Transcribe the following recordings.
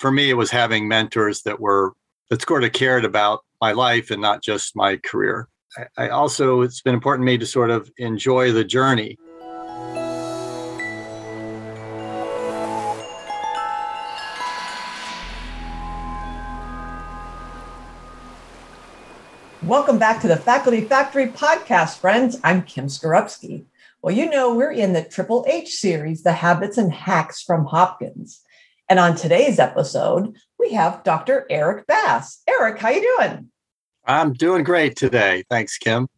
for me, it was having mentors that were that sort of cared about my life and not just my career. I, I also, it's been important to me to sort of enjoy the journey. Welcome back to the Faculty Factory podcast, friends. I'm Kim Skarupski. Well, you know, we're in the Triple H series, The Habits and Hacks from Hopkins. And on today's episode, we have Dr. Eric Bass. Eric, how you doing? I'm doing great today. Thanks, Kim.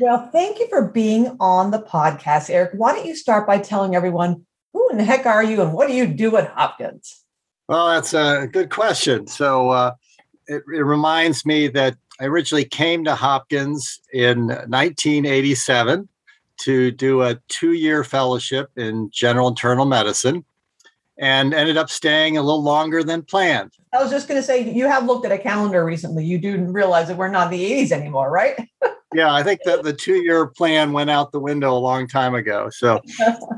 Well, thank you for being on the podcast, Eric. Why don't you start by telling everyone who in the heck are you and what do you do at Hopkins? Well, that's a good question. So uh, it, it reminds me that I originally came to Hopkins in 1987 to do a two year fellowship in general internal medicine and ended up staying a little longer than planned. I was just going to say, you have looked at a calendar recently. You do realize that we're not in the 80s anymore, right? yeah, I think that the two year plan went out the window a long time ago. So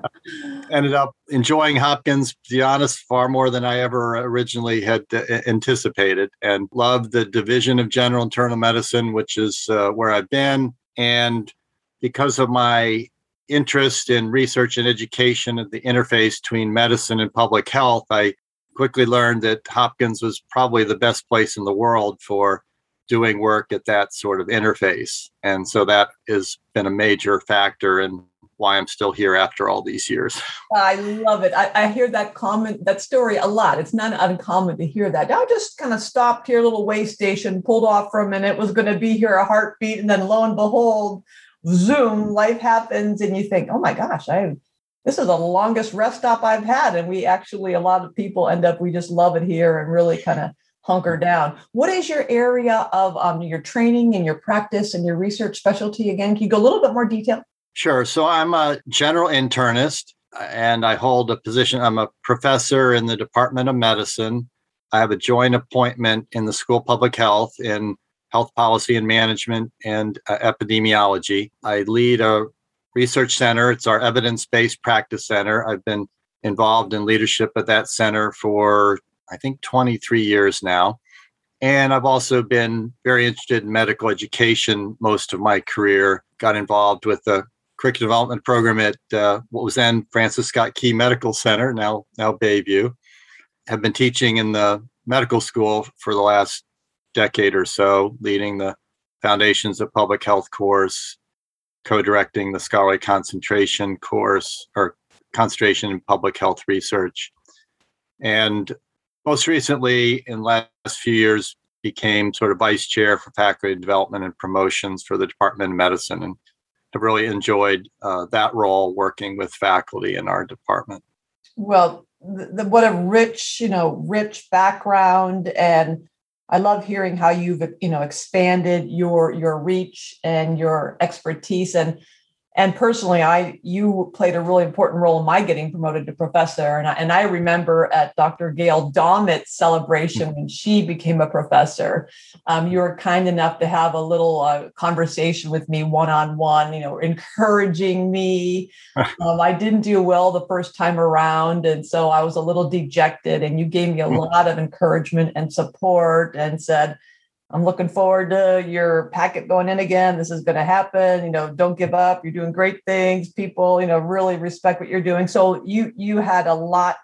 ended up enjoying Hopkins, to be honest, far more than I ever originally had uh, anticipated, and loved the Division of General Internal Medicine, which is uh, where I've been. And because of my interest in research and education at the interface between medicine and public health, I quickly learned that Hopkins was probably the best place in the world for doing work at that sort of interface. And so that has been a major factor in why I'm still here after all these years. I love it. I, I, hear that comment, that story a lot. It's not uncommon to hear that. I just kind of stopped here, little way station, pulled off for a minute, was going to be here a heartbeat, and then lo and behold, Zoom, life happens, and you think, oh my gosh, I this is the longest rest stop I've had. And we actually, a lot of people end up, we just love it here and really kind of hunker down. What is your area of um, your training and your practice and your research specialty again? Can you go a little bit more detail? Sure. So I'm a general internist and I hold a position. I'm a professor in the Department of Medicine. I have a joint appointment in the School of Public Health in health policy and management and uh, epidemiology. I lead a research center. It's our evidence based practice center. I've been involved in leadership at that center for, I think, 23 years now. And I've also been very interested in medical education most of my career. Got involved with the curriculum development program at uh, what was then Francis Scott Key Medical Center, now now Bayview. Have been teaching in the medical school for the last decade or so, leading the Foundations of Public Health course, co-directing the scholarly concentration course or concentration in public health research, and most recently, in last few years, became sort of vice chair for faculty development and promotions for the Department of Medicine, and have really enjoyed uh, that role working with faculty in our department. Well, the, the, what a rich, you know, rich background and I love hearing how you've you know expanded your your reach and your expertise. And and personally i you played a really important role in my getting promoted to professor. And I, and I remember at dr gail Daumit's celebration when she became a professor. Um, you were kind enough to have a little uh, conversation with me one-on-one you know encouraging me. Um, i didn't do well the first time around and so i was a little dejected and you gave me a mm. lot of encouragement and support and said I'm looking forward to your packet going in again. This is going to happen. You know, don't give up. You're doing great things. People, you know, really respect what you're doing. So you you had a lot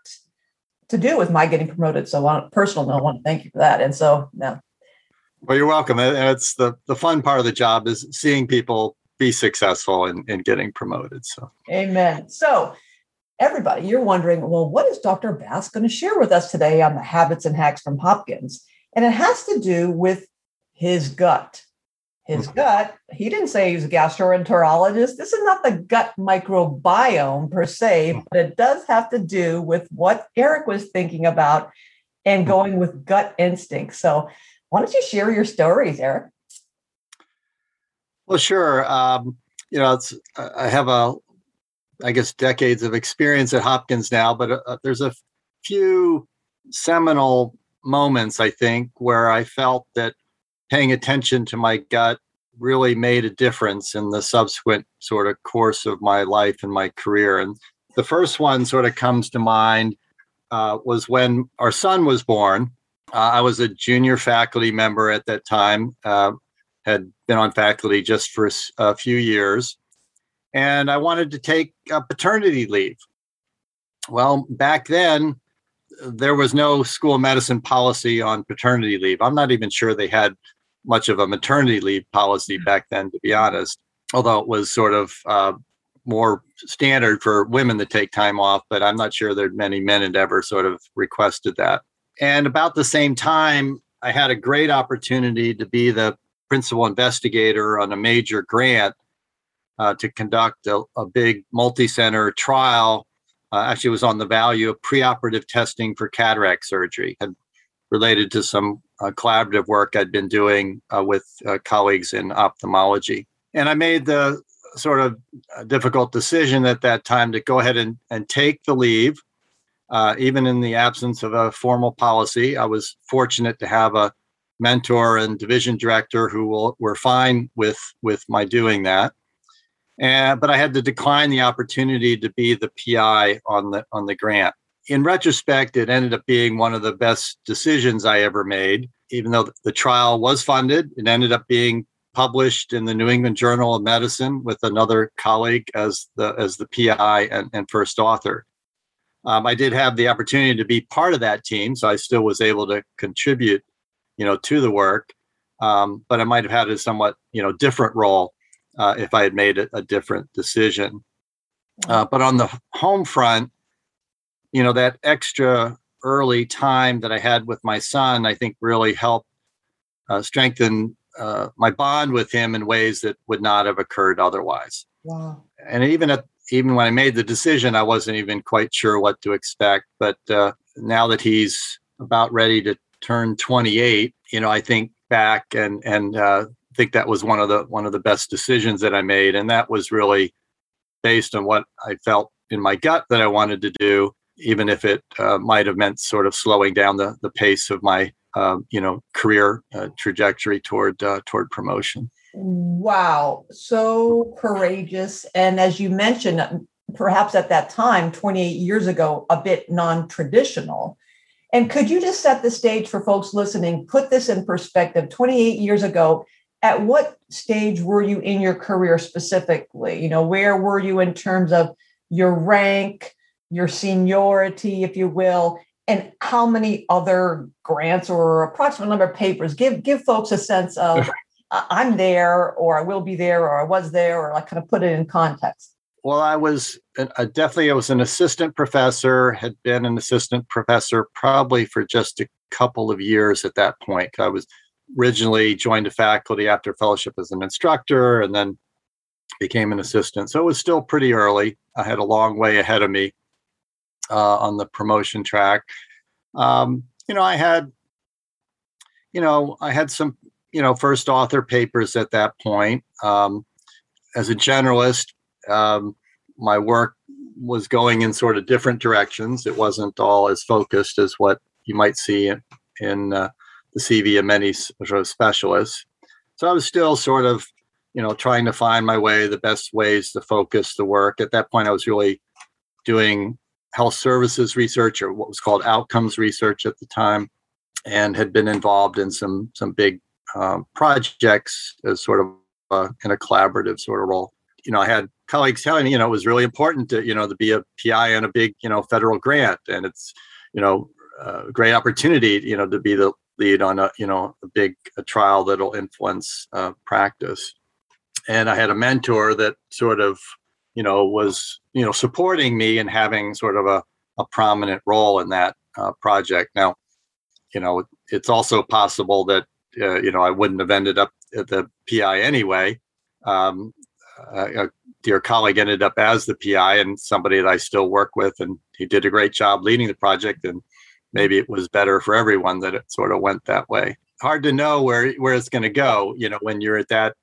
to do with my getting promoted. So on a personal note, I want to thank you for that. And so yeah. Well, you're welcome. And it's the the fun part of the job is seeing people be successful in, in getting promoted. So amen. So everybody, you're wondering, well, what is Dr. Bass going to share with us today on the habits and hacks from Hopkins? And it has to do with his gut. His mm-hmm. gut, he didn't say he was a gastroenterologist. This is not the gut microbiome per se, mm-hmm. but it does have to do with what Eric was thinking about and mm-hmm. going with gut instinct. So, why don't you share your stories, Eric? Well, sure. Um, you know, it's I have a, I guess, decades of experience at Hopkins now, but uh, there's a few seminal moments, I think, where I felt that paying attention to my gut really made a difference in the subsequent sort of course of my life and my career. And the first one sort of comes to mind. uh, was when our son was born. Uh, I was a junior faculty member at that time, uh, had been on faculty just for a few years, and I wanted to take paternity leave. Well, back then, there was no school medicine policy on paternity leave. I'm not even sure they had much of a maternity leave policy back then, to be honest, although it was sort of uh, more standard for women to take time off, but I'm not sure that many men had ever sort of requested that. And about the same time, I had a great opportunity to be the principal investigator on a major grant uh, to conduct a, a big multi center trial. Uh, actually, was on the value of preoperative testing for cataract surgery, and related to some uh, collaborative work I'd been doing uh, with uh, colleagues in ophthalmology. And I made the sort of uh, difficult decision at that time to go ahead and, and take the leave, uh, even in the absence of a formal policy. I was fortunate to have a mentor and division director who will, were fine with, with my doing that. And, but I had to decline the opportunity to be the PI on the on the grant. In retrospect, it ended up being one of the best decisions I ever made. Even though the trial was funded, it ended up being published in the New England Journal of Medicine with another colleague as the as the PI and, and first author. Um, I did have the opportunity to be part of that team, so I still was able to contribute, you know, to the work. Um, but I might have had a somewhat, you know, different role uh, if I had made a, a different decision. Uh, but on the home front, you know, that extra early time that I had with my son, I think really helped uh, strengthen uh, my bond with him in ways that would not have occurred otherwise. Wow. And even at even when I made the decision, I wasn't even quite sure what to expect. But uh, now that he's about ready to turn 28, you know, I think back and and uh, think that was one of the one of the best decisions that I made, and that was really based on what I felt in my gut that I wanted to do, even if it uh, might have meant sort of slowing down the the pace of my um, you know career uh, trajectory toward uh, toward promotion. Wow, so courageous! And as you mentioned, perhaps at that time, 28 years ago, a bit non-traditional. And could you just set the stage for folks listening? Put this in perspective. 28 years ago, at what stage were you in your career specifically? You know, where were you in terms of your rank, your seniority, if you will, and how many other grants or approximate number of papers. Give give folks a sense of i'm there or i will be there or i was there or like kind of put it in context. Well i was uh, definitely i was an assistant professor had been an assistant professor probably for just a couple of years at that point. I was originally joined a faculty after fellowship as an instructor and then became an assistant. So it was still pretty early. I had a long way ahead of me uh, on the promotion track. Um, you know, I had, you know, I had some, you know, first author papers at that point. Um, as a generalist, um, my work was going in sort of different directions. It wasn't all as focused as what you might see in, in uh, the CV of many sort of specialists. So I was still sort of, you know, trying to find my way, the best ways to focus the work. At that point, I was really doing health services research or what was called outcomes research at the time and had been involved in some some big um, projects as sort of uh, in a collaborative sort of role. You know i had colleagues telling me you know it was really important to you know to be a pi on a big you know federal grant. And it's you know a great opportunity you know to be the lead on a you know a big a trial that'll influence uh, practice. And i had a mentor that sort of you know was you know supporting me and having sort of a, a prominent role in that uh, project. Now you know it's also possible that uh, you know i wouldn't have ended up at the pi anyway. Um, a dear colleague ended up as the pi and somebody that i still work with and he did a great job leading the project and maybe it was better for everyone that it sort of went that way. Hard to know where where it's going to go you know when you're at that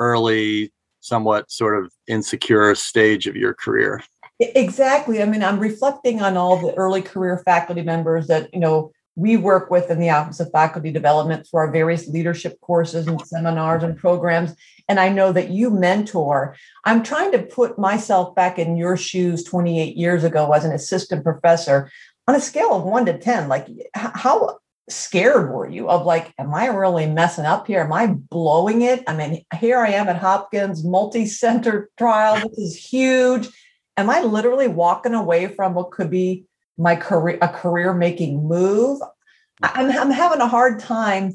early somewhat sort of insecure stage of your career. Exactly. I mean, I'm reflecting on all the early career faculty members that, you know, we work with in the Office of Faculty Development through our various leadership courses and seminars and programs. And I know that you mentor. I'm trying to put myself back in your shoes 28 years ago as an assistant professor. on a scale of one to 10, like how scared were you of like, am I really messing up here? Am I blowing it? I mean, here I am at Hopkins, multi center trial. This is huge. Am I literally walking away from what could be my career, a career making move? I'm, I'm having a hard time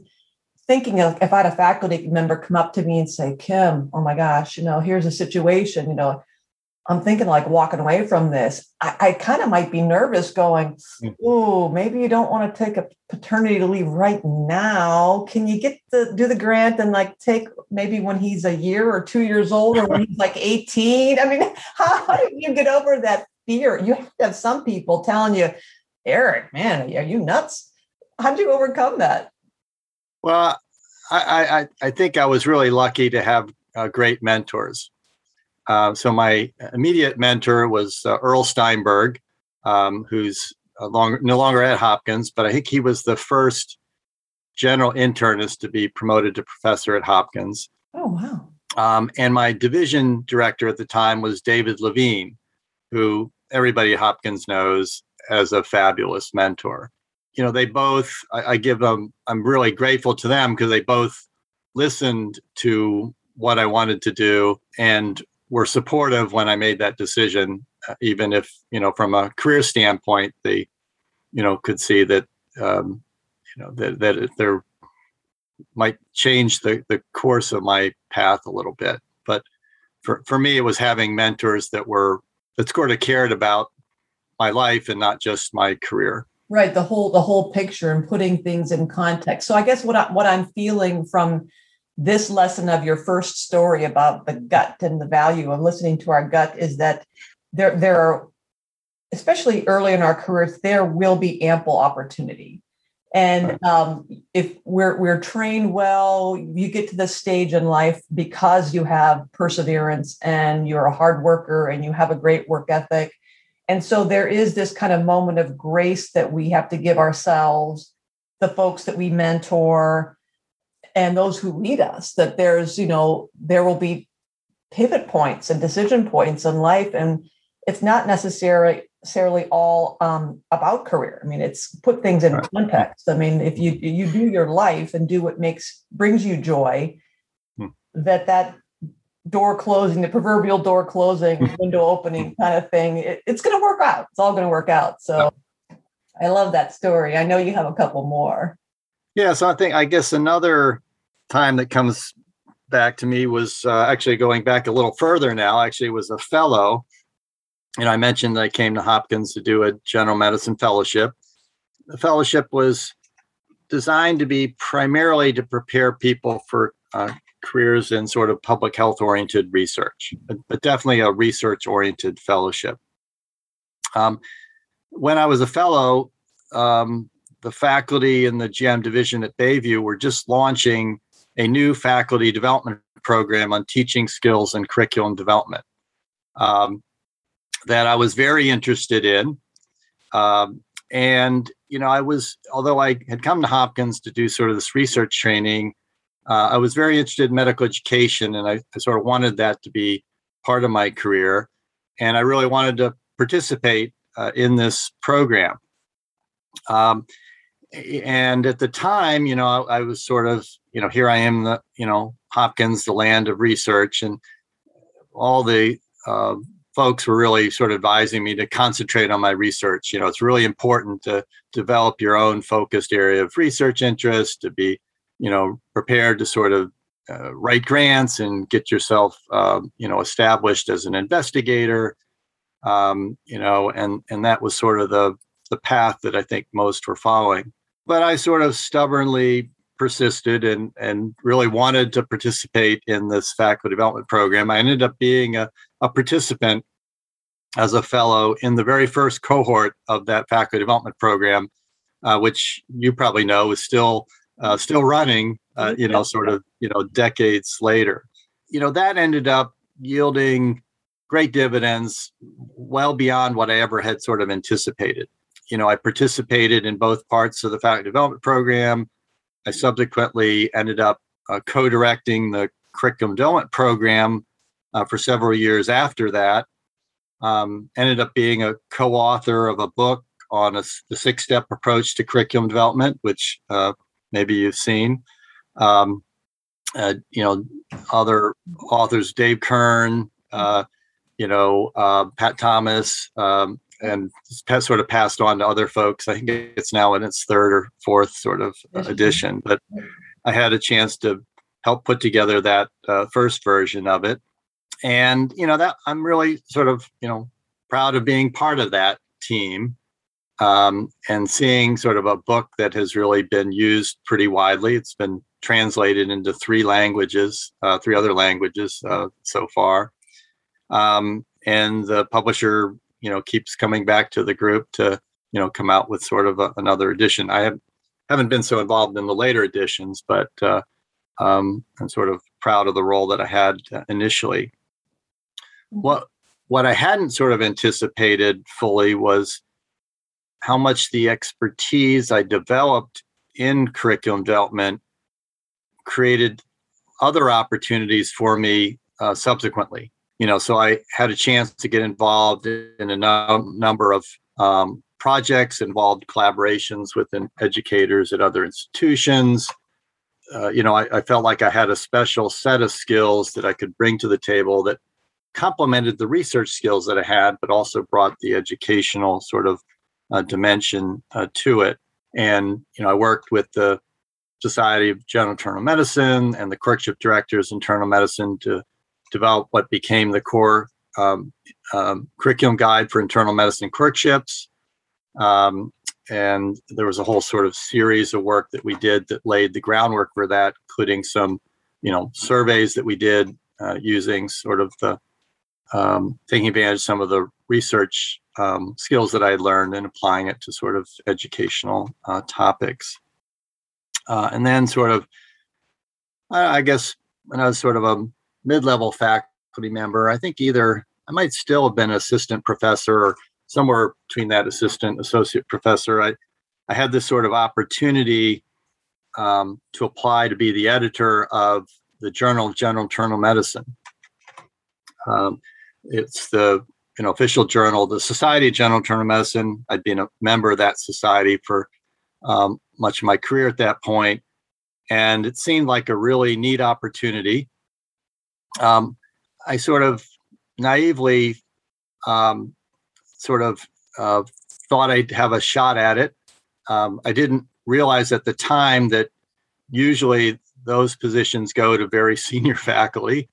thinking of if I had a faculty member come up to me and say, Kim, oh my gosh, you know, here's a situation, you know, I'm thinking like walking away from this. I, I kind of might be nervous going, oh, maybe you don't want to take a paternity leave right now. Can you get the do the grant and like take maybe when he's a year or two years old or when he's like 18? I mean, how, how do you get over that fear? You have to have some people telling you, Eric, man, are you nuts? How did you overcome that? Well, I, I, I think I was really lucky to have uh, great mentors. Uh, so my immediate mentor was uh, Earl Steinberg, um, who's long, no longer at Hopkins, but I think he was the first general internist to be promoted to professor at Hopkins. Oh wow! Um, and my division director at the time was David Levine, who everybody at Hopkins knows as a fabulous mentor. You know, they both. I, I give them. I'm really grateful to them because they both listened to what I wanted to do and were supportive when I made that decision, uh, even if you know from a career standpoint they, you know, could see that um, you know that that there might change the the course of my path a little bit. But for for me, it was having mentors that were that sort of cared about my life and not just my career right the whole the whole picture and putting things in context so i guess what I, what i'm feeling from this lesson of your first story about the gut and the value of listening to our gut is that there there are especially early in our careers there will be ample opportunity. And um, if we're we're trained well you get to this stage in life because you have perseverance and you're a hard worker and you have a great work ethic. And so there is this kind of moment of grace that we have to give ourselves the folks that we mentor and those who lead us that there's you know there will be pivot points and decision points in life and it's not necessarily necessarily all um, about career. I mean it's put things in context. I mean if you you do your life and do what makes brings you joy hmm. that that door closing the proverbial door closing window opening kind of thing it, it's going to work out. It's all going to work out. So i love that story. I know you have a couple more yeah, so I think I guess another time that comes back to me was uh, actually going back a little further now. Actually, was a fellow, and I mentioned I came to Hopkins to do a general medicine fellowship. The fellowship was designed to be primarily to prepare people for uh, careers in sort of public health oriented research, but, but definitely a research oriented fellowship. Um, when I was a fellow, um, the faculty in the GM division at Bayview were just launching a new faculty development program on teaching skills and curriculum development um, that I was very interested in. Um, and, you know, I was, although I had come to Hopkins to do sort of this research training, uh, I was very interested in medical education and I, I sort of wanted that to be part of my career. And I really wanted to participate uh, in this program. Um, and at the time, you know, I, I, was sort of, you know, here I am, the, you know, Hopkins, the land of research, and all the uh, folks were really sort of advising me to concentrate on my research. You know, it's really important to develop your own focused area of research interest, to be, you know, prepared to sort of uh, write grants and get yourself, uh, you know, established as an investigator. Um, you know, and and that was sort of the the path that I think most were following but I sort of stubbornly persisted and and really wanted to participate in this faculty development program. I ended up being a, a participant as a fellow in the very first cohort of that faculty development program, uh, which you probably know is still uh, still running. Uh, you know, sort of you know decades later. You know that ended up yielding great dividends, well beyond what I ever had sort of anticipated you know, I participated in both parts of the faculty development program. I subsequently ended up uh, co-directing the curriculum development program uh, for several years after that. Um, ended up being a co-author of a book on a, the six step approach to curriculum development, which uh, maybe you've seen. Um, uh, you know, other authors, Dave Kern, uh, you know, uh, Pat Thomas, um, and it's sort of passed on to other folks. I think it's now in its third or fourth sort of edition, but I had a chance to help put together that uh, first version of it. And, you know, that I'm really sort of, you know, proud of being part of that team um, and seeing sort of a book that has really been used pretty widely. It's been translated into three languages, uh, three other languages uh, so far. Um, and the publisher, you know, keeps coming back to the group to, you know, come out with sort of a, another edition. I have, haven't been so involved in the later editions, but uh, um, I'm sort of proud of the role that I had initially. Mm-hmm. What what I hadn't sort of anticipated fully was how much the expertise I developed in curriculum development created other opportunities for me uh, subsequently. You know, so I had a chance to get involved in a no- number of um, projects, involved collaborations with educators at other institutions. Uh, you know, I, I felt like I had a special set of skills that I could bring to the table that complemented the research skills that I had, but also brought the educational sort of uh, dimension uh, to it. And you know, I worked with the Society of General Internal Medicine and the clerkship directors internal medicine to develop what became the core um, um, curriculum guide for internal medicine clerkships. Um, and there was a whole sort of series of work that we did that laid the groundwork for that, including some, you know, surveys that we did uh, using sort of the um, taking advantage of some of the research um, skills that I learned and applying it to sort of educational uh, topics. Uh, and then, sort of, I guess, when I was sort of a mid level faculty member, I think either I might still have been an assistant professor or somewhere between that assistant associate professor. I, I had this sort of opportunity um, to apply to be the editor of the Journal of General Internal Medicine. Um, it's the know official journal, the Society of General Internal Medicine. I'd been a member of that society for um, much of my career at that point, and it seemed like a really neat opportunity. Um, I sort of naively um, sort of uh, thought I'd have a shot at it. Um, I didn't realize at the time that usually those positions go to very senior faculty.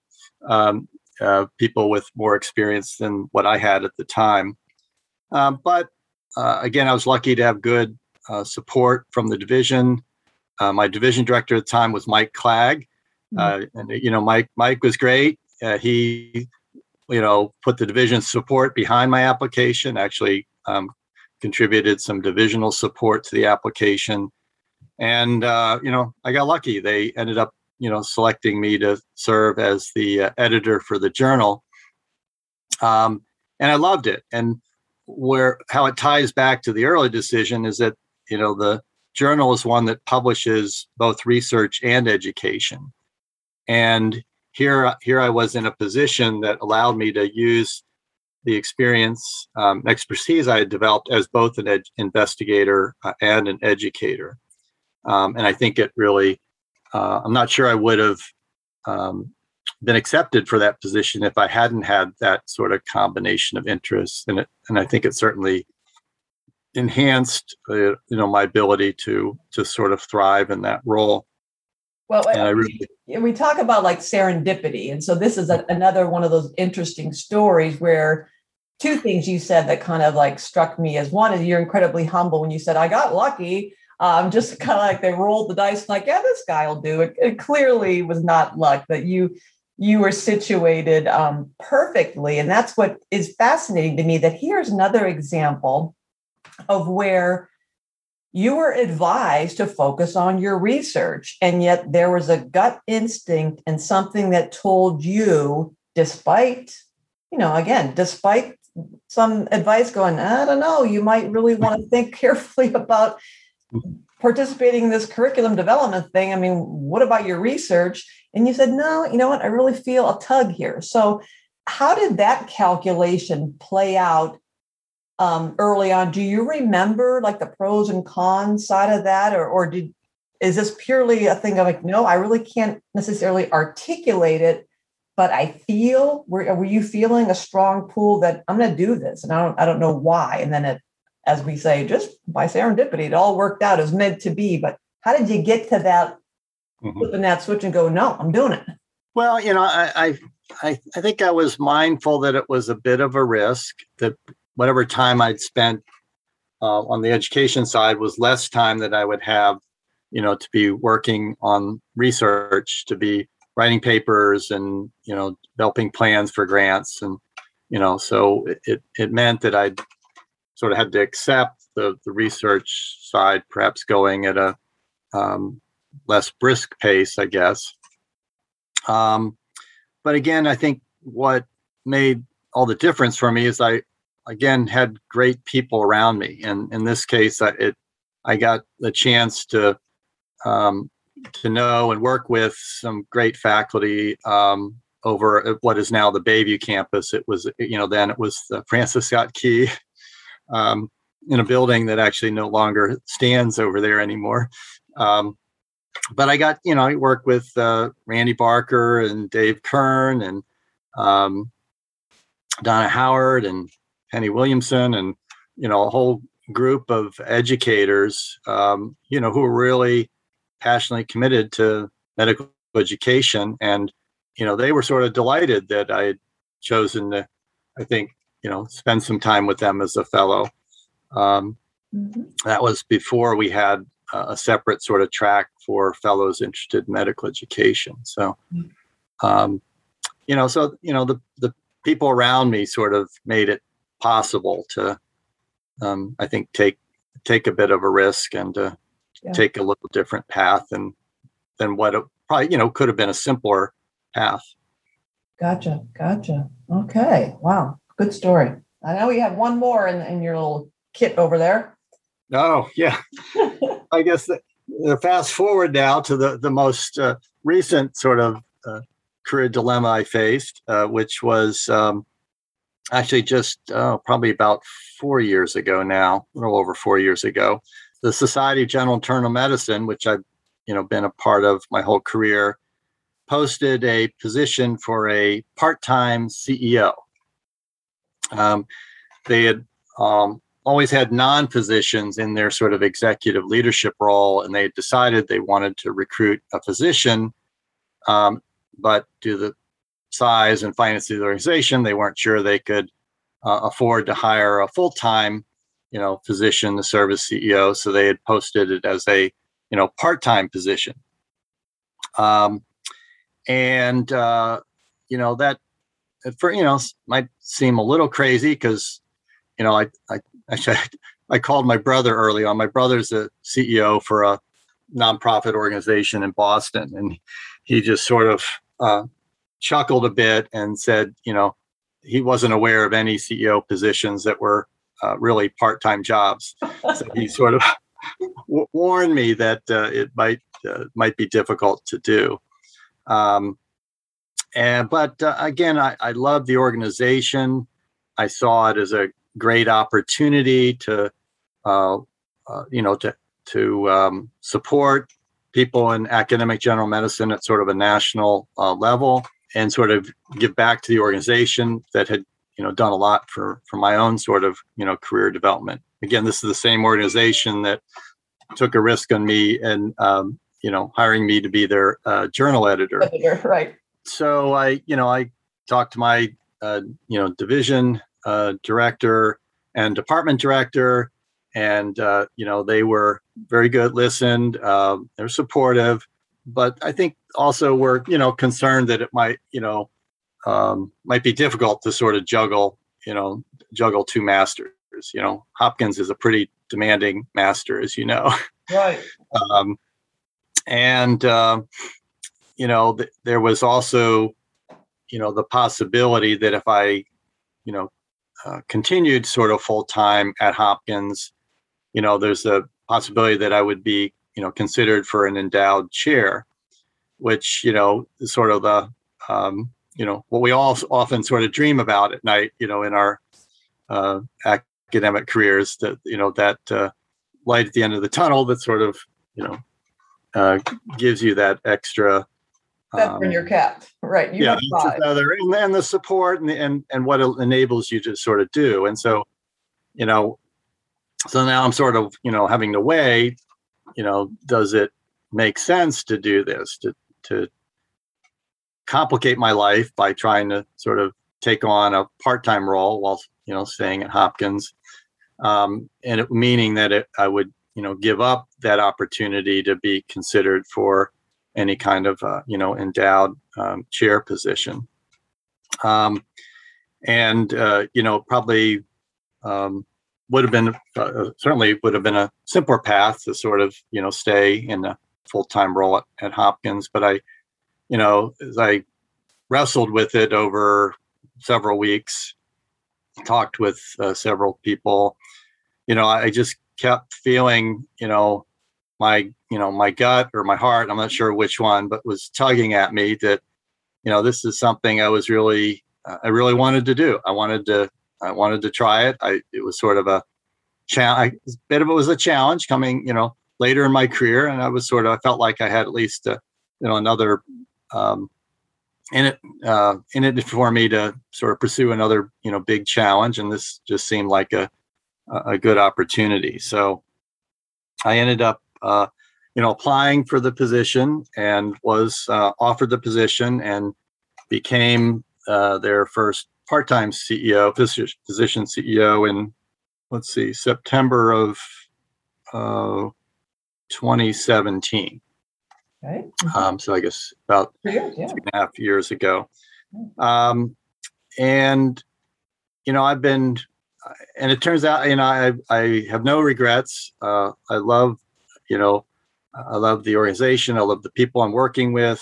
Um, uh, people with more experience than what I had at the time. Um, but uh, again, I was lucky to have good uh, support from the division. Uh, my division director at the time was Mike Klag, mm-hmm. and you know Mike Mike was great. Uh, he you know put the division support behind my application. Actually, um, contributed some divisional support to the application, and you know I got lucky. They ended up you know selecting me to serve as the uh, editor for the journal um, and i loved it and where how it ties back to the early decision is that you know the journal is one that publishes both research and education and here here i was in a position that allowed me to use the experience um, expertise i had developed as both an ed- investigator uh, and an educator um, and i think it really uh, I'm not sure I would have um, been accepted for that position if I hadn't had that sort of combination of interests. And it, and I think it certainly enhanced, uh, you know, my ability to to sort of thrive in that role. Well, and really, we talk about like serendipity, and so this is a, another one of those interesting stories where two things you said that kind of like struck me as one is you're incredibly humble when you said I got lucky um, just kind of like they rolled the dice, like, yeah, this guy will do it. It clearly was not luck that you you were situated um, perfectly, and that's what is fascinating to me. That here's another example of where you were advised to focus on your research, and yet there was a gut instinct and something that told you, despite, you know, again, despite some advice going, I don't know, you might really want to think carefully about mm-hmm. participating in this curriculum development thing. I mean, what about your research? And you said, no, you know what? I really feel a tug here. So, how did that calculation play out um, early on. Do you remember like the pros and cons side of that, or or did is this purely a thing of like, no, I really can't necessarily articulate it, but I feel. Were were you feeling a strong pull that I'm going to do this, and I don't I don't know why, and then it, as we say, just by serendipity, it all worked out as meant to be. But how did you get to that mm-hmm. flipping that switch and go, no, I'm doing it? Well, you know, I, I I think I was mindful that it was a bit of a risk that whatever time I'd spent uh, on the education side was less time that I would have, you know, to be working on research, to be writing papers and, you know, developing plans for grants. And, you know, so it, it meant that I sort of had to accept the, the research side, perhaps going at a um, less brisk pace, I guess. Um, but again, I think what made all the difference for me is I again had great people around me. And in this case I, it i got the chance to um, to know and work with some great faculty um, over what is now the bayview campus. It was you know then it was the francis scott key um, in a building that actually no longer stands over there anymore. Um, but i got you know i worked with uh, randy barker and dave kern and um, donna howard and Penny Williamson and you know a whole group of educators um, you know who are really passionately committed to medical education and you know they were sort of delighted that I had chosen to I think you know spend some time with them as a fellow. Um, mm-hmm. That was before we had a separate sort of track for fellows interested in medical education. So, mm-hmm. um, you know, so you know the the people around me sort of made it possible to um, i think take take a bit of a risk and to yeah. take a little different path and than what it probably you know could have been a simpler path. Gotcha gotcha. Okay wow good story. I know you have one more in, in your little kit over there. Oh yeah. I guess the, the, fast forward now to the the most uh, recent sort of uh, career dilemma i faced uh, which was um, actually just uh, probably about four years ago now, a little over four years ago, the Society of General Internal Medicine, which I've you know been a part of my whole career, posted a position for a part-time CEO. Um, they had um, always had non-physicians in their sort of executive leadership role, and they had decided they wanted to recruit a physician, um, but due to the size and finance of the organization, they weren't sure they could uh, afford to hire a full time, you know, physician to serve as CEO. So they had posted it as a, you know, part time position. Um, and uh, you know that for you know might seem a little crazy because you know I I actually I called my brother early on. My brother's a CEO for a nonprofit organization in Boston, and he just sort of uh, chuckled a bit and said, you know, he wasn't aware of any CEO positions that were uh, really part-time jobs. So he sort of w- warned me that uh, it might uh, might be difficult to do. Um, and but uh, again, I, I love the organization. I saw it as a great opportunity to, uh, uh, you know, to to um, support people in academic general medicine at sort of a national level and sort of give back to the organization that had you know done a lot for for my own sort of you know career development. Again this is the same organization that took a risk on me and um, you know hiring me to be their uh, journal editor. Editor right. So i you know i talked to my uh, you know division uh, director and department director and uh, you know they were very good listened um, they're supportive but I think also we're you know concerned that it might you know um, might be difficult to sort of juggle you know juggle two masters. You know, Hopkins is a pretty demanding master, as you know. Right. um, and uh, you know, th- there was also you know the possibility that if I you know uh, continued sort of full time at Hopkins, you know, there's a possibility that I would be you know considered for an endowed chair, which you know is sort of the um, you know what we all often sort of dream about at night. You know, in our uh, academic careers that you know that uh, light at the end of the tunnel that sort of you know uh, gives you that extra that's um, your cap, right? You yeah, another, and, and the support and, and and what it enables you to sort of do. And so, you know, so now I'm sort of you know having to weigh, you know, does it make sense to do this to to complicate my life by trying to sort of take on a part-time role while you know staying at Hopkins, um, and it, meaning that it, I would you know give up that opportunity to be considered for any kind of uh, you know endowed um, chair position. Um, and uh, you know probably um, would have been uh, certainly would have been a simpler path to sort of you know stay in a full-time role at, at Hopkins. But I you know as I wrestled with it over several weeks talked with uh, several people you know I just kept feeling you know my you know my gut or my heart i'm not sure which one but was tugging at me that you know this is something i was really uh, i really wanted to do. I wanted to i wanted to try it. I it was sort of a challenge a bit of it was a challenge coming you know later in my career and i was sort of i felt like i had at least uh, you know another um in it uh in it for me to sort of pursue another you know big challenge and this just seemed like a a good opportunity. So i ended up uh, you know, applying for the position and was uh, offered the position and became uh, their first part-time CEO, physician CEO in, let's see, September of uh, 2017. Okay. Um, so I guess about yeah. three and a half years ago. Um, and, you know, I've been, and it turns out, you know, I, I have no regrets. Uh, I love you know, I love the organization. I love the people I'm working with.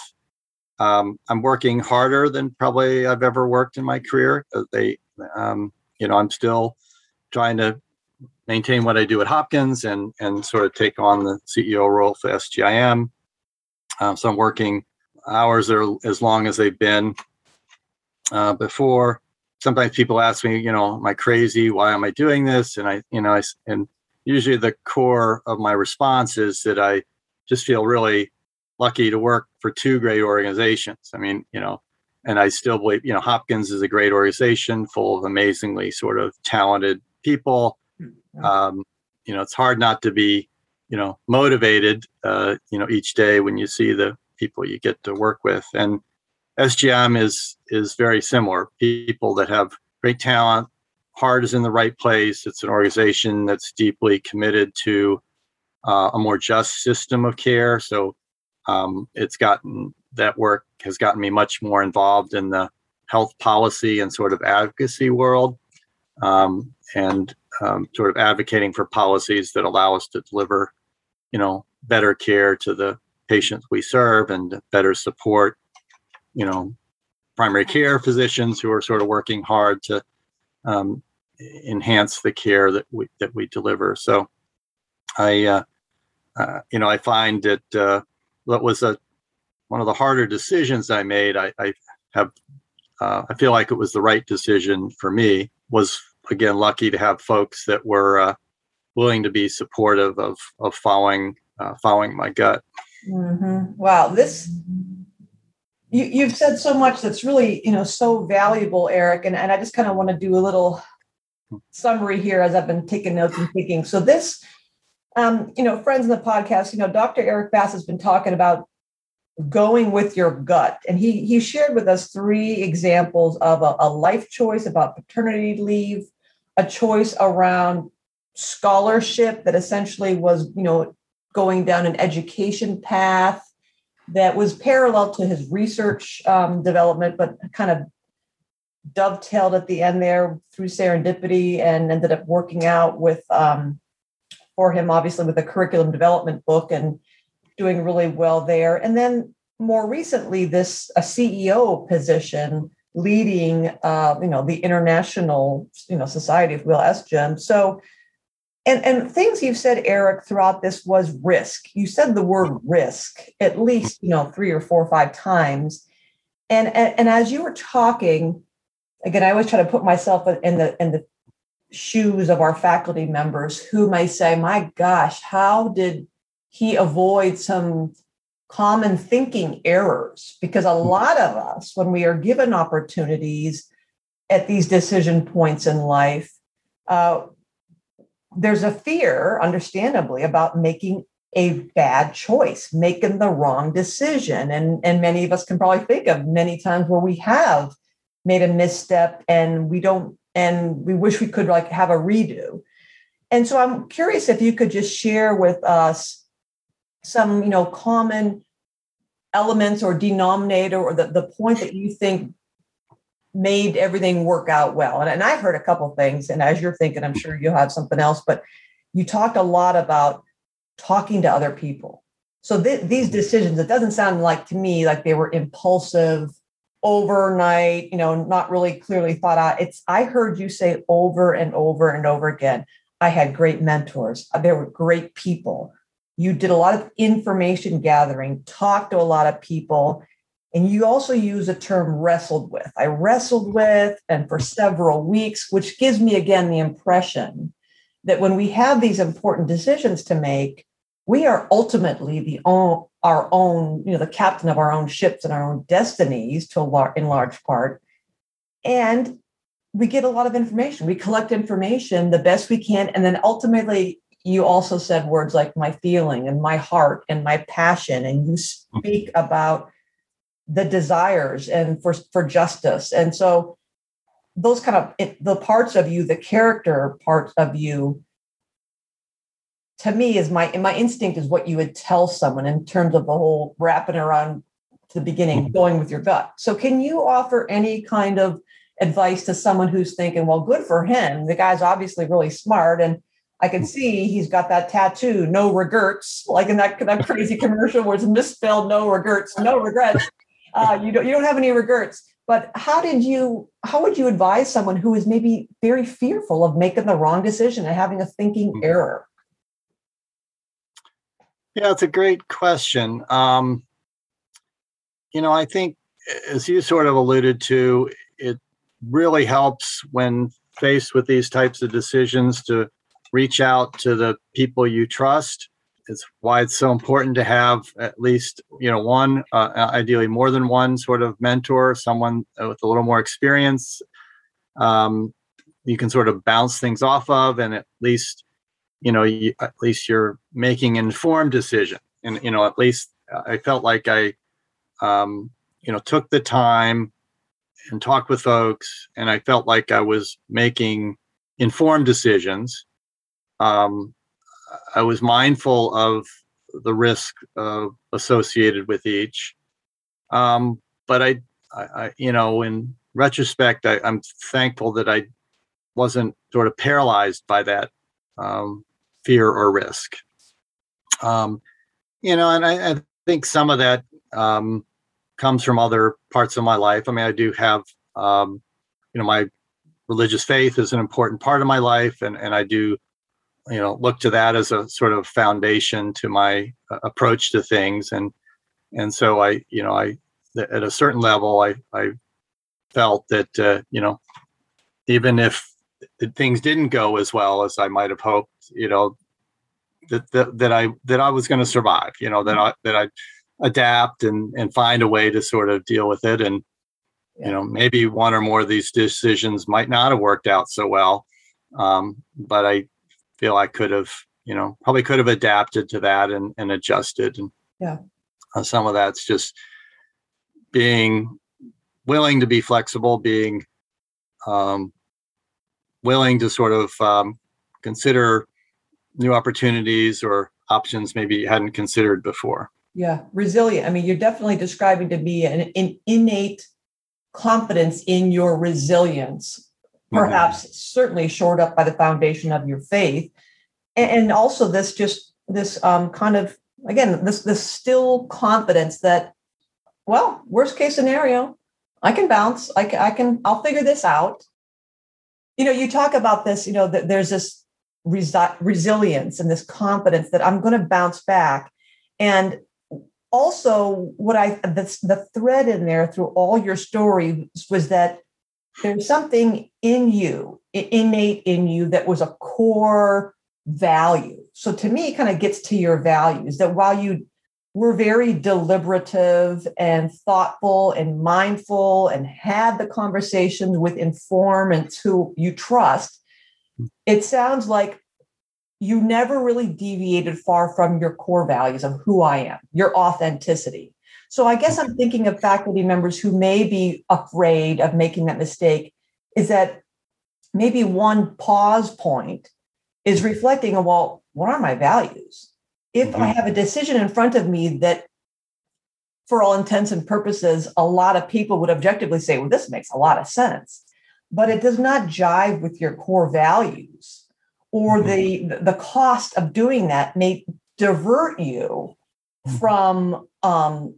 Um, I'm working harder than probably I've ever worked in my career. Uh, they, um, you know, I'm still trying to maintain what I do at Hopkins and and sort of take on the CEO role for SGIM. Um, so I'm working hours are as long as they've been uh, before. Sometimes people ask me, you know, am I crazy? Why am I doing this? And I, you know, I and usually the core of my response is that I just feel really lucky to work for two great organizations. I mean, you know, and I still believe, you know, Hopkins is a great organization full of amazingly sort of talented people. Hmm, um, you know, it's hard not to be, you know, motivated, uh, you know, each day when you see the people you get to work with. And SGIM is is very similar. People that have great talent, heart is in the right place. It's an organization that's deeply committed to uh, a more just system of care. So um, it's gotten that work has gotten me much more involved in the health policy and sort of advocacy world, um, and um, sort of advocating for policies that allow us to deliver, you know, better care to the patients we serve and better support, you know, primary care physicians who are sort of working hard to um, enhance the care that we that we deliver. So, I uh, uh, you know I find that uh, that was a one of the harder decisions I made. I, I have uh, I feel like it was the right decision for me. Was again lucky to have folks that were uh, willing to be supportive of of following uh, following my gut. Mm-hmm. Wow, this you, you've said so much that's really you know so valuable eric and, and i just kind of want to do a little summary here as i've been taking notes and thinking so this um, you know friends in the podcast you know dr eric bass has been talking about going with your gut. And he he shared with us three examples of a, a life choice about paternity leave a choice around scholarship that essentially was you know going down an education path that was parallel to his research um, development, but kind of dovetailed at the end there through serendipity and ended up working out with um, for him, obviously, with a curriculum development book and doing really well there. And then more recently, this a CEO position leading, uh, you know, the international, you know, Society of Will SGIM. So and, and things you've said, Eric, throughout this was risk. You said the word risk at least, you know, three or four or five times. And, and, and as you were talking, again, I always try to put myself in the in the shoes of our faculty members who may say, my gosh, how did he avoid some common thinking errors? Because a lot of us, when we are given opportunities at these decision points in life, uh, there's a fear, understandably, about making a bad choice, making the wrong decision. And, and many of us can probably think of many times where we have made a misstep and we don't, and we wish we could like have a redo. And so I'm curious if you could just share with us some, you know, common elements or denominator or the, the point that you think made everything work out well. And, and I heard a couple things, and as you're thinking, I'm sure you'll have something else, but you talked a lot about talking to other people. So th- these decisions, it doesn't sound like to me like they were impulsive, overnight, you know, not really clearly thought out. It's I heard you say over and over and over again. I had great mentors. There were great people. You did a lot of information gathering, talked to a lot of people, and you also use the term wrestled with. I wrestled with, and for several weeks, which gives me again the impression that when we have these important decisions to make, we are ultimately the own, our own, you know, the captain of our own ships and our own destinies to a lar- in large part. And we get a lot of information. We collect information the best we can. And then ultimately, you also said words like my feeling and my heart and my passion. And you speak about the desires and for, for justice. And so those kind of it, the parts of you, the character parts of you, to me is my my instinct is what you would tell someone in terms of the whole wrapping around to the beginning, mm-hmm. going with your gut. So can you offer any kind of advice to someone who's thinking, well, good for him. The guy's obviously really smart and I can mm-hmm. see he's got that tattoo, no regrets, like in that, that crazy commercial where it's misspelled, no regrets, no regrets. Uh, you don't you don't have any regrets. But how did you how would you advise someone who is maybe very fearful of making the wrong decision and having a thinking mm-hmm. error? Yeah, it's a great question. Um, you know, I think as you sort of alluded to, it really helps when faced with these types of decisions to reach out to the people you trust it's why it's so important to have at least you know one uh, ideally more than one sort of mentor someone with a little more experience um, you can sort of bounce things off of and at least you know you, at least you're making informed decision and you know at least i felt like i um, you know took the time and talked with folks and i felt like i was making informed decisions um, I was mindful of the risk uh, associated with each. Um, but I, I, I, you know, in retrospect, I, am thankful that I wasn't sort of paralyzed by that um, fear or risk. Um, you know, and I, I, think some of that um, comes from other parts of my life. I mean, I do have, um, you know, my religious faith is an important part of my life, and and I do you know look to that as a sort of foundation to my uh, approach to things and and so i you know i at a certain level i i felt that uh, you know even if things didn't go as well as i might have hoped you know that that, that i that i was going to survive you know that i that i adapt and and find a way to sort of deal with it. And you know maybe one or more of these decisions might not have worked out so well um, but i feel I could have, you know, probably could have adapted to that and, and adjusted. And yeah, uh, some of that's just being willing to be flexible, being um, willing to sort of um, consider new opportunities or options maybe you hadn't considered before. Yeah, resilient. I mean, you're definitely describing to me an, an innate confidence in your resilience perhaps mm-hmm. certainly shored up by the foundation of your faith and also this just this um, kind of again this this still confidence that well worst case scenario i can bounce i can, I can i'll figure this out you know you talk about this you know that there's this resi- resilience and this confidence that i'm going to bounce back and also what i the, the thread in there through all your stories was that there's something in you, innate in you, that was a core value. So to me, it kind of gets to your values that while you were very deliberative and thoughtful and mindful and had the conversations with informants who you trust, it sounds like you never really deviated far from your core values of who I am, your authenticity. So I guess I'm thinking of faculty members who may be afraid of making that mistake is that maybe one pause point is reflecting on, well, what are my values? If mm-hmm. I have a decision in front of me that, for all intents and purposes, a lot of people would objectively say, well, this makes a lot of sense, but it does not jive with your core values, or mm-hmm. the, the cost of doing that may divert you mm-hmm. from um,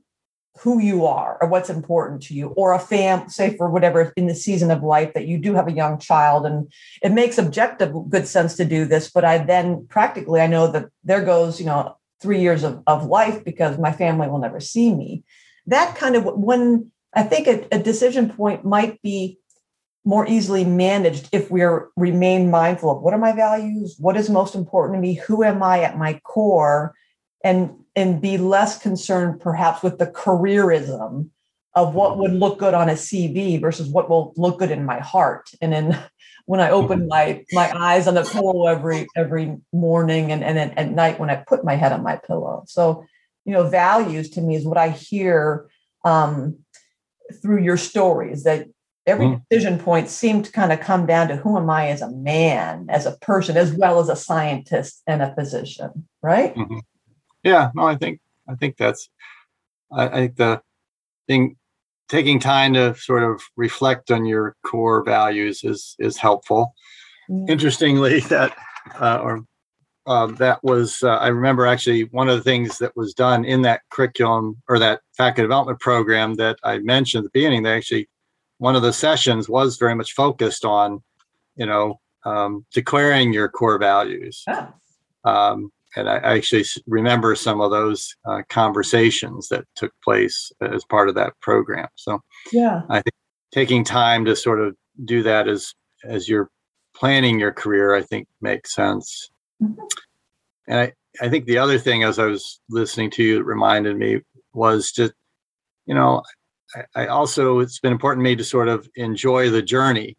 who you are or what's important to you or a fam say for whatever in the season of life that you do have a young child and it makes objective good sense to do this but i then practically i know that there goes you know three years of, of life because my family will never see me that kind of when i think a, a decision point might be more easily managed if we remain mindful of what are my values what is most important to me who am i at my core and and be less concerned perhaps with the careerism of what would look good on a CV versus what will look good in my heart. And then when I open mm-hmm. my my eyes on the pillow every every morning and, and then at night when I put my head on my pillow. So, you know, values to me is what I hear um, through your stories that every mm-hmm. decision point seemed to kind of come down to who am I as a man, as a person, as well as a scientist and a physician, right? Mm-hmm. Yeah, no, I think I think that's I, I think the thing taking time to sort of reflect on your core values is is helpful. Mm-hmm. Interestingly, that uh, or uh, that was uh, I remember actually one of the things that was done in that curriculum or that faculty development program that I mentioned at the beginning. They actually one of the sessions was very much focused on you know um, declaring your core values. Oh. Um, and I actually remember some of those uh, conversations that took place as part of that program. So, yeah, I think taking time to sort of do that as as you're planning your career, I think makes sense. Mm-hmm. And I, I think the other thing, as I was listening to you, reminded me was just, you know, I, also it's been important to me to sort of enjoy the journey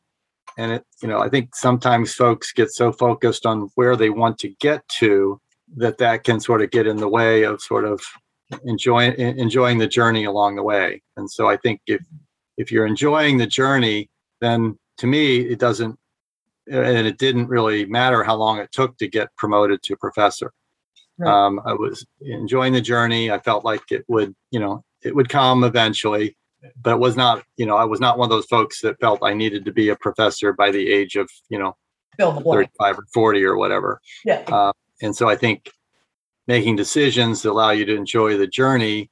and it you know i think sometimes folks get so focused on where they want to get to that that can sort of get in the way of sort of enjoying enjoying the journey along the way. And so I think if if you're enjoying the journey, then to me it doesn't and it didn't really matter how long it took to get promoted to professor. Right. Um, I was enjoying the journey. I felt like it would, you know, it would come eventually, but it was not, you know, I was not one of those folks that felt I needed to be a professor by the age of, you know, 35 or 40 or whatever. Yeah. Uh, and so I think making decisions that allow you to enjoy the journey.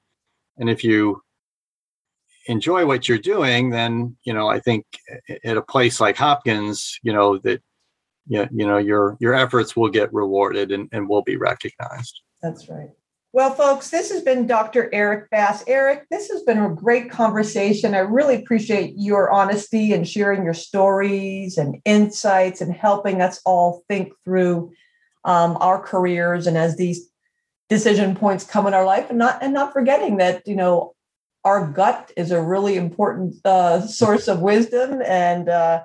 And if you enjoy what you're doing, then you know I think at a place like Hopkins, you know that you know your your efforts will get rewarded and, and will be recognized. That's right. Well, folks, this has been Dr. Eric Bass. Eric, this has been a great conversation. I really appreciate your honesty and sharing your stories and insights and helping us all think through um, our careers and as these decision points come in our life and not and not forgetting that you know our gut is a really important uh, source of wisdom and uh,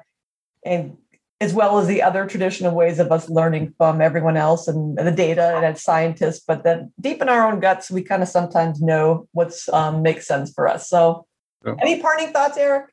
and as well as the other traditional ways of us learning from everyone else and the data and as scientists but then deep in our own guts we kind of sometimes know what's um, makes sense for us so yeah. any parting thoughts eric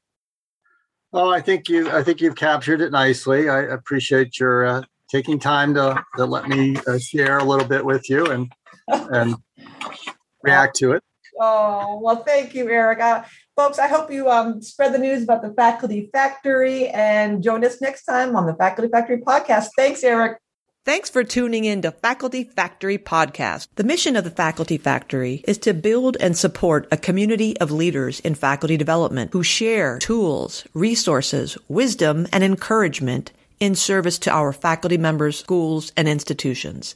well i think you i think you've captured it nicely i appreciate your uh, taking time to, to let me uh, share a little bit with you and and react to it. Oh well, thank you, Eric. Uh, folks, I hope you um, spread the news about the Faculty Factory and join us next time on the Faculty Factory podcast. Thanks, Eric. Thanks for tuning in to Faculty Factory Podcast. The mission of the Faculty Factory is to build and support a community of leaders in faculty development who share tools, resources, wisdom, and encouragement in service to our faculty members, schools, and institutions.